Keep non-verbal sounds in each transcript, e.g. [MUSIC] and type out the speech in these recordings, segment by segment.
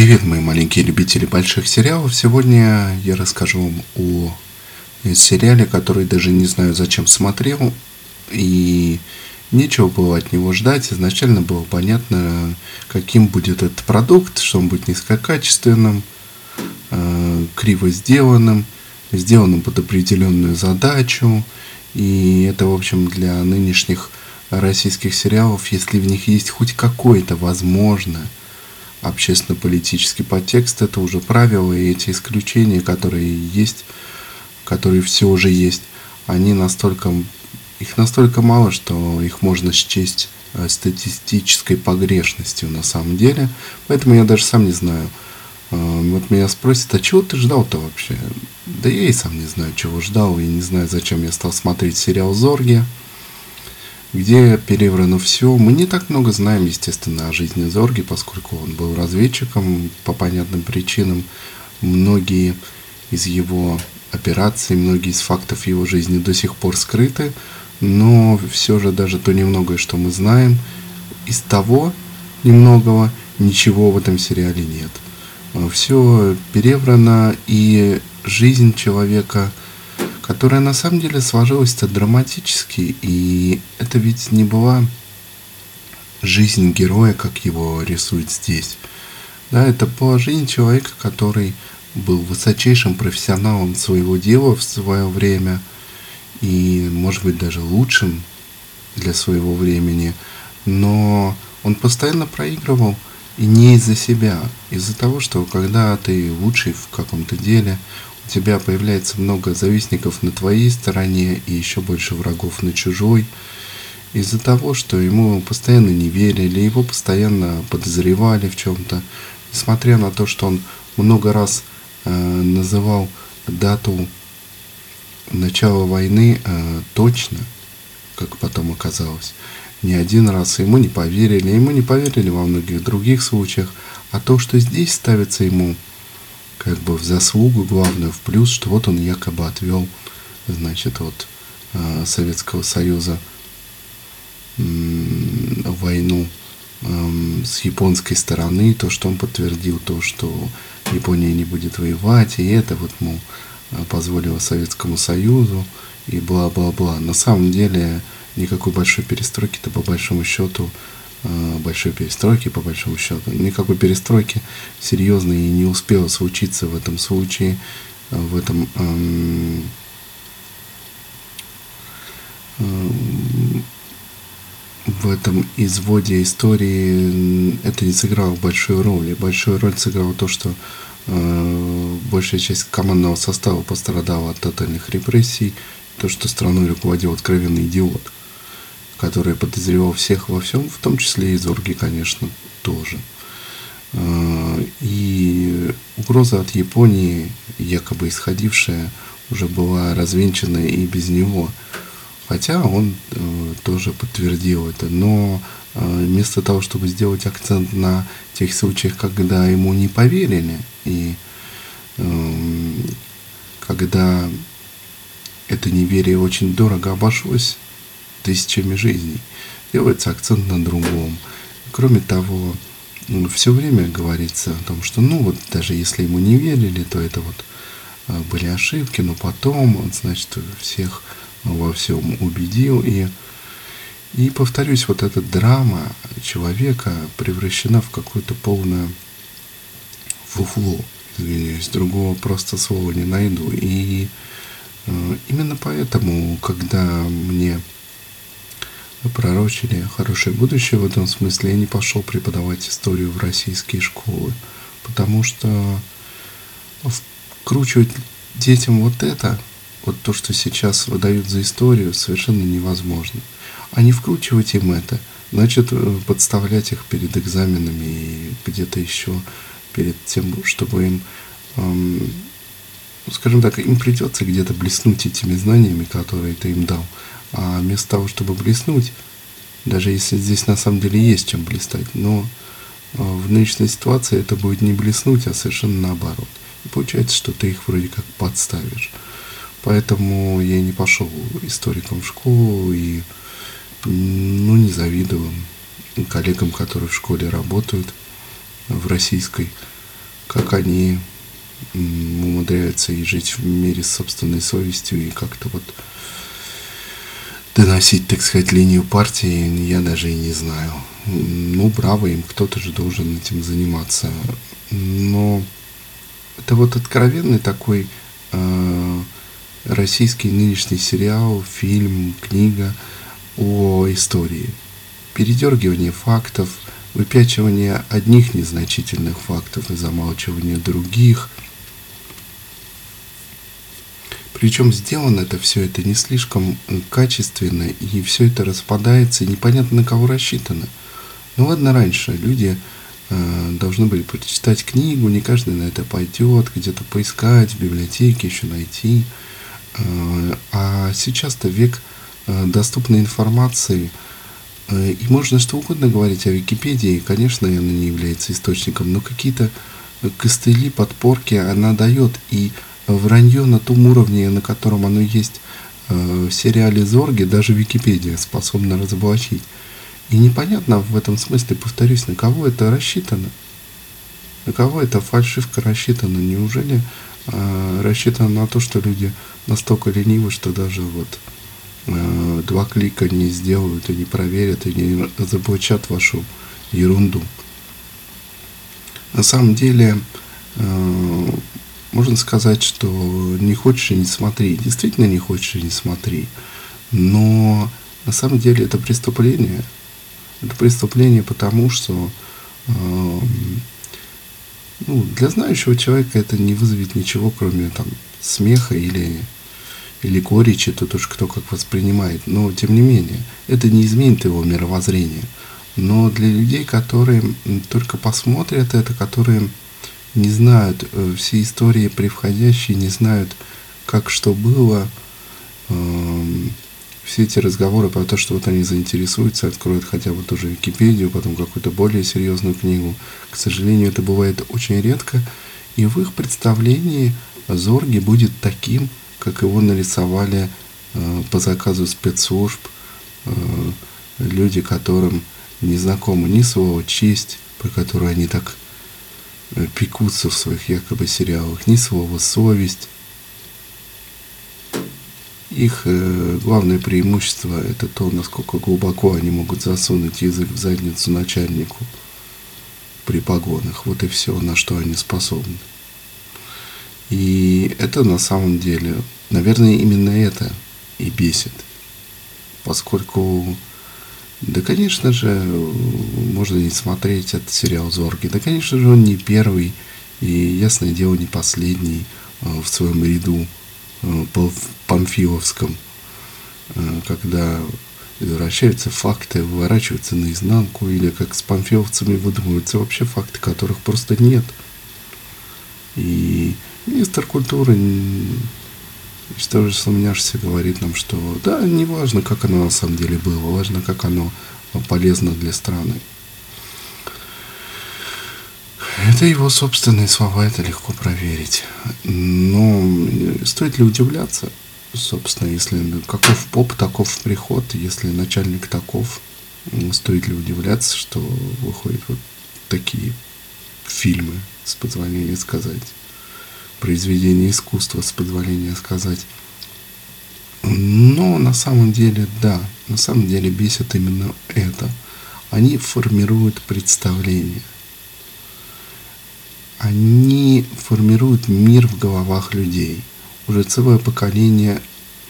Привет, мои маленькие любители больших сериалов. Сегодня я расскажу вам о сериале, который даже не знаю, зачем смотрел. И нечего было от него ждать. Изначально было понятно, каким будет этот продукт, что он будет низкокачественным, э, криво сделанным, сделанным под определенную задачу. И это, в общем, для нынешних российских сериалов, если в них есть хоть какое-то возможное общественно-политический подтекст, это уже правила, и эти исключения, которые есть, которые все же есть, они настолько, их настолько мало, что их можно счесть э, статистической погрешностью на самом деле. Поэтому я даже сам не знаю. Э, вот меня спросят, а чего ты ждал-то вообще? Да я и сам не знаю, чего ждал, и не знаю, зачем я стал смотреть сериал «Зорги» где переврано все. Мы не так много знаем, естественно, о жизни Зорги, поскольку он был разведчиком по понятным причинам. Многие из его операций, многие из фактов его жизни до сих пор скрыты, но все же даже то немногое, что мы знаем, из того немногого ничего в этом сериале нет. Все переврано, и жизнь человека – которая на самом деле сложилась-то драматически, и это ведь не была жизнь героя, как его рисуют здесь. Да, это была жизнь человека, который был высочайшим профессионалом своего дела в свое время и, может быть, даже лучшим для своего времени, но он постоянно проигрывал и не из-за себя, из-за того, что когда ты лучший в каком-то деле, тебя появляется много завистников на твоей стороне и еще больше врагов на чужой. Из-за того, что ему постоянно не верили, его постоянно подозревали в чем-то. Несмотря на то, что он много раз э, называл дату начала войны э, точно, как потом оказалось, не один раз ему не поверили, ему не поверили во многих других случаях, а то, что здесь ставится ему как бы в заслугу главную, в плюс, что вот он якобы отвел, значит, от э, Советского Союза войну эм, с японской стороны, то, что он подтвердил, то, что Япония не будет воевать, и это вот, мол, позволило Советскому Союзу, и бла-бла-бла. На самом деле, никакой большой перестройки-то по большому счету Э, большой перестройки, по большому счету. Никакой перестройки серьезной не успела случиться в этом случае, э, в этом эм, эм, в этом изводе истории это не сыграло большую роль. И большую роль сыграло то, что э, большая часть командного состава пострадала от тотальных репрессий, то, что страной руководил откровенный идиот который подозревал всех во всем, в том числе и Зорги, конечно, тоже. А, и угроза от Японии, якобы исходившая, уже была развенчана и без него. Хотя он э, тоже подтвердил это. Но э, вместо того, чтобы сделать акцент на тех случаях, когда ему не поверили, и э, когда это неверие очень дорого обошлось, тысячами жизней. Делается акцент на другом. Кроме того, все время говорится о том, что, ну вот, даже если ему не верили, то это вот а, были ошибки, но потом он, значит, всех во всем убедил. И, и повторюсь, вот эта драма человека превращена в какую-то полную фуфло. Извиняюсь, другого просто слова не найду. И э, именно поэтому, когда мне пророчили хорошее будущее в этом смысле, я не пошел преподавать историю в российские школы, потому что вкручивать детям вот это, вот то, что сейчас выдают за историю, совершенно невозможно. А не вкручивать им это, значит э, подставлять их перед экзаменами и где-то еще перед тем, чтобы им, эм, скажем так, им придется где-то блеснуть этими знаниями, которые ты им дал. А вместо того, чтобы блеснуть, даже если здесь на самом деле есть чем блистать, но а, в нынешней ситуации это будет не блеснуть, а совершенно наоборот. И получается, что ты их вроде как подставишь. Поэтому я не пошел историком в школу и ну, не завидую коллегам, которые в школе работают, в российской, как они умудряются и жить в мире с собственной совестью и как-то вот доносить, так сказать, линию партии, я даже и не знаю. Ну, браво им, кто-то же должен этим заниматься. Но это вот откровенный такой э, российский нынешний сериал, фильм, книга о истории. Передергивание фактов, выпячивание одних незначительных фактов и замалчивание других – причем сделано это все это не слишком качественно, и все это распадается, и непонятно на кого рассчитано. Ну ладно, раньше люди э, должны были прочитать книгу, не каждый на это пойдет, где-то поискать, в библиотеке еще найти. Э, а сейчас-то век э, доступной информации, э, и можно что угодно говорить о Википедии, конечно, она не является источником, но какие-то костыли, подпорки она дает, и вранье на том уровне, на котором оно есть э, в сериале Зорги, даже Википедия способна разоблачить. И непонятно в этом смысле, повторюсь, на кого это рассчитано. На кого эта фальшивка рассчитана? Неужели э, рассчитана на то, что люди настолько ленивы, что даже вот э, два клика не сделают и не проверят и не разоблачат вашу ерунду. На самом деле э, можно сказать, что не хочешь и не смотри. Действительно не хочешь и не смотри. Но на самом деле это преступление. Это преступление потому, что э, ну, для знающего человека это не вызовет ничего, кроме там, смеха или, или горечи, тут уж кто как воспринимает. Но тем не менее, это не изменит его мировоззрение. Но для людей, которые только посмотрят это, которые не знают э, все истории превходящие, не знают, как что было. Эм, все эти разговоры про то, что вот они заинтересуются, откроют хотя бы тоже Википедию, потом какую-то более серьезную книгу. К сожалению, это бывает очень редко. И в их представлении Зорги будет таким, как его нарисовали э, по заказу спецслужб э, люди, которым не знакома ни слово «честь», про которую они так пекутся в своих якобы сериалах, ни слова совесть. Их э, главное преимущество это то, насколько глубоко они могут засунуть язык в задницу начальнику при погонах. Вот и все, на что они способны. И это на самом деле, наверное, именно это и бесит. Поскольку да, конечно же, можно не смотреть этот сериал «Зорги». Да, конечно же, он не первый и, ясное дело, не последний э, в своем ряду э, памфиловском, э, когда возвращаются факты, выворачиваются наизнанку, или как с памфиловцами выдумываются вообще факты, которых просто нет. И министр культуры что же Сломняшься говорит нам, что да, не важно, как оно на самом деле было, важно, как оно полезно для страны. Это его собственные слова, это легко проверить. Но стоит ли удивляться, собственно, если каков поп, таков приход, если начальник таков, стоит ли удивляться, что выходят вот такие фильмы, с позволения сказать произведение искусства, с позволения сказать. Но на самом деле, да, на самом деле бесит именно это. Они формируют представление. Они формируют мир в головах людей. Уже целое поколение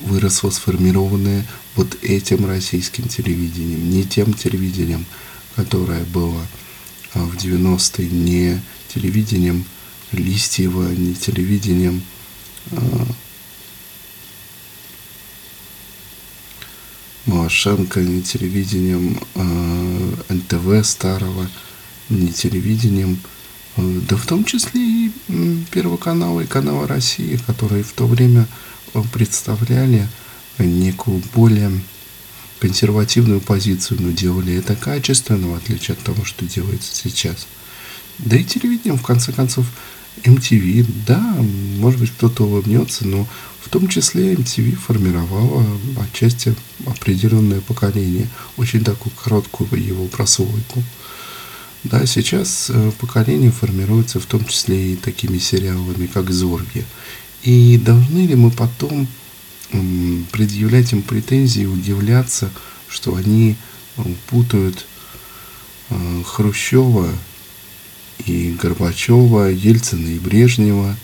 выросло сформированное вот этим российским телевидением, не тем телевидением, которое было а, в 90-е, не телевидением Листьева, не телевидением, а, Малашенко, не телевидением а, НТВ старого, не телевидением, а, да в том числе и Первого канала и канала России, которые в то время представляли некую более консервативную позицию, но делали это качественно, в отличие от того, что делается сейчас. Да и телевидение, в конце концов, MTV, да, может быть, кто-то улыбнется, но в том числе MTV формировала отчасти определенное поколение, очень такую короткую его прослойку. Да, сейчас э, поколение формируется в том числе и такими сериалами, как «Зорги». И должны ли мы потом предъявлять им претензии, удивляться, что они э, путают э, Хрущева и Горбачева, Ельцина и Брежнева,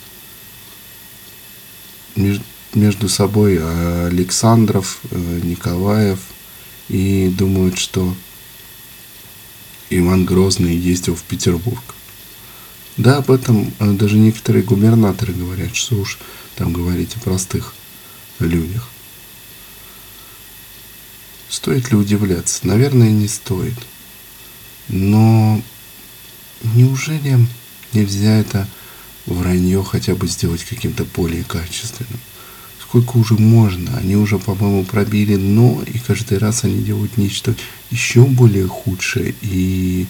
между собой Александров, Николаев, и думают, что Иван Грозный ездил в Петербург. Да, об этом э, даже некоторые губернаторы говорят, что уж там говорить о простых людях. Стоит ли удивляться? Наверное, не стоит. Но неужели нельзя это вранье хотя бы сделать каким-то более качественным? сколько уже можно. Они уже, по-моему, пробили дно, и каждый раз они делают нечто еще более худшее. И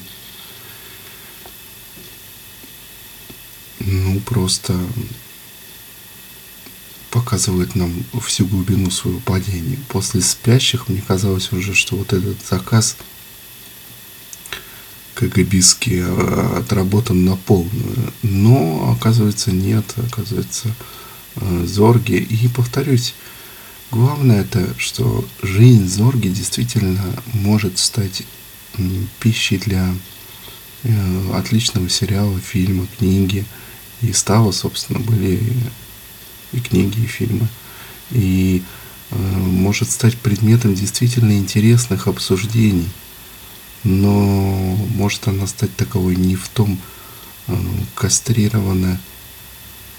ну, просто показывают нам всю глубину своего падения. После спящих мне казалось уже, что вот этот заказ КГБистский а, отработан на полную. Но оказывается нет, оказывается Э, Зорги. И повторюсь, главное это, что жизнь Зорги действительно может стать пищей для э, отличного сериала, фильма, книги. И стало, собственно, были и книги, и фильмы. И э, может стать предметом действительно интересных обсуждений. Но может она стать таковой не в том э, кастрированная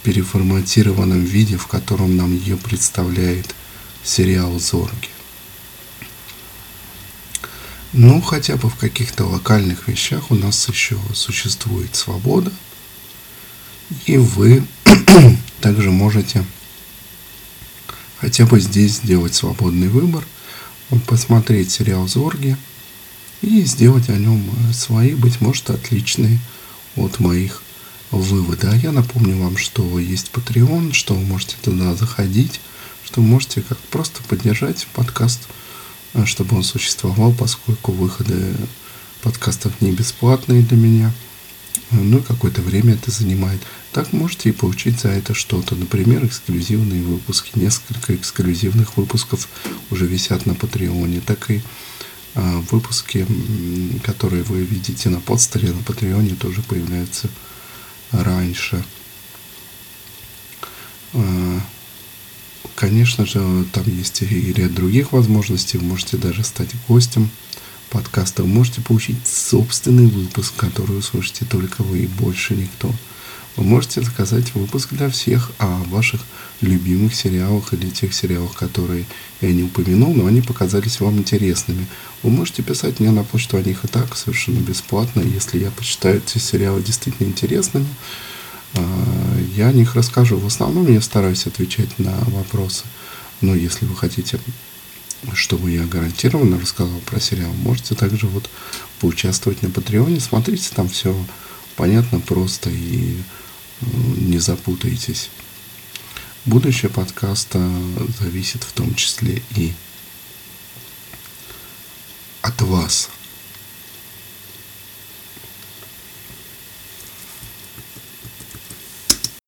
переформатированном виде, в котором нам ее представляет сериал «Зорги». Ну, хотя бы в каких-то локальных вещах у нас еще существует свобода. И вы [CLEARS THROAT] также можете хотя бы здесь сделать свободный выбор, посмотреть сериал «Зорги» и сделать о нем свои, быть может, отличные от моих выводы. А я напомню вам, что есть Patreon, что вы можете туда заходить, что вы можете как просто поддержать подкаст, э, чтобы он существовал, поскольку выходы подкастов не бесплатные для меня. Э, ну и какое-то время это занимает. Так можете и получить за это что-то. Например, эксклюзивные выпуски. Несколько эксклюзивных выпусков уже висят на Патреоне. Так и э, выпуски, которые вы видите на подстере, на Патреоне тоже появляются раньше. А, конечно же, там есть и ряд других возможностей. Вы можете даже стать гостем подкаста. Вы можете получить собственный выпуск, который услышите только вы и больше никто. Вы можете заказать выпуск для всех о ваших любимых сериалах или тех сериалах, которые я не упомянул, но они показались вам интересными. Вы можете писать мне на почту о них и так совершенно бесплатно. Если я посчитаю эти сериалы действительно интересными, а, я о них расскажу. В основном я стараюсь отвечать на вопросы. Но если вы хотите, чтобы я гарантированно рассказал про сериал, можете также вот поучаствовать на Патреоне. Смотрите, там все понятно, просто и не запутайтесь. Будущее подкаста зависит в том числе и от вас.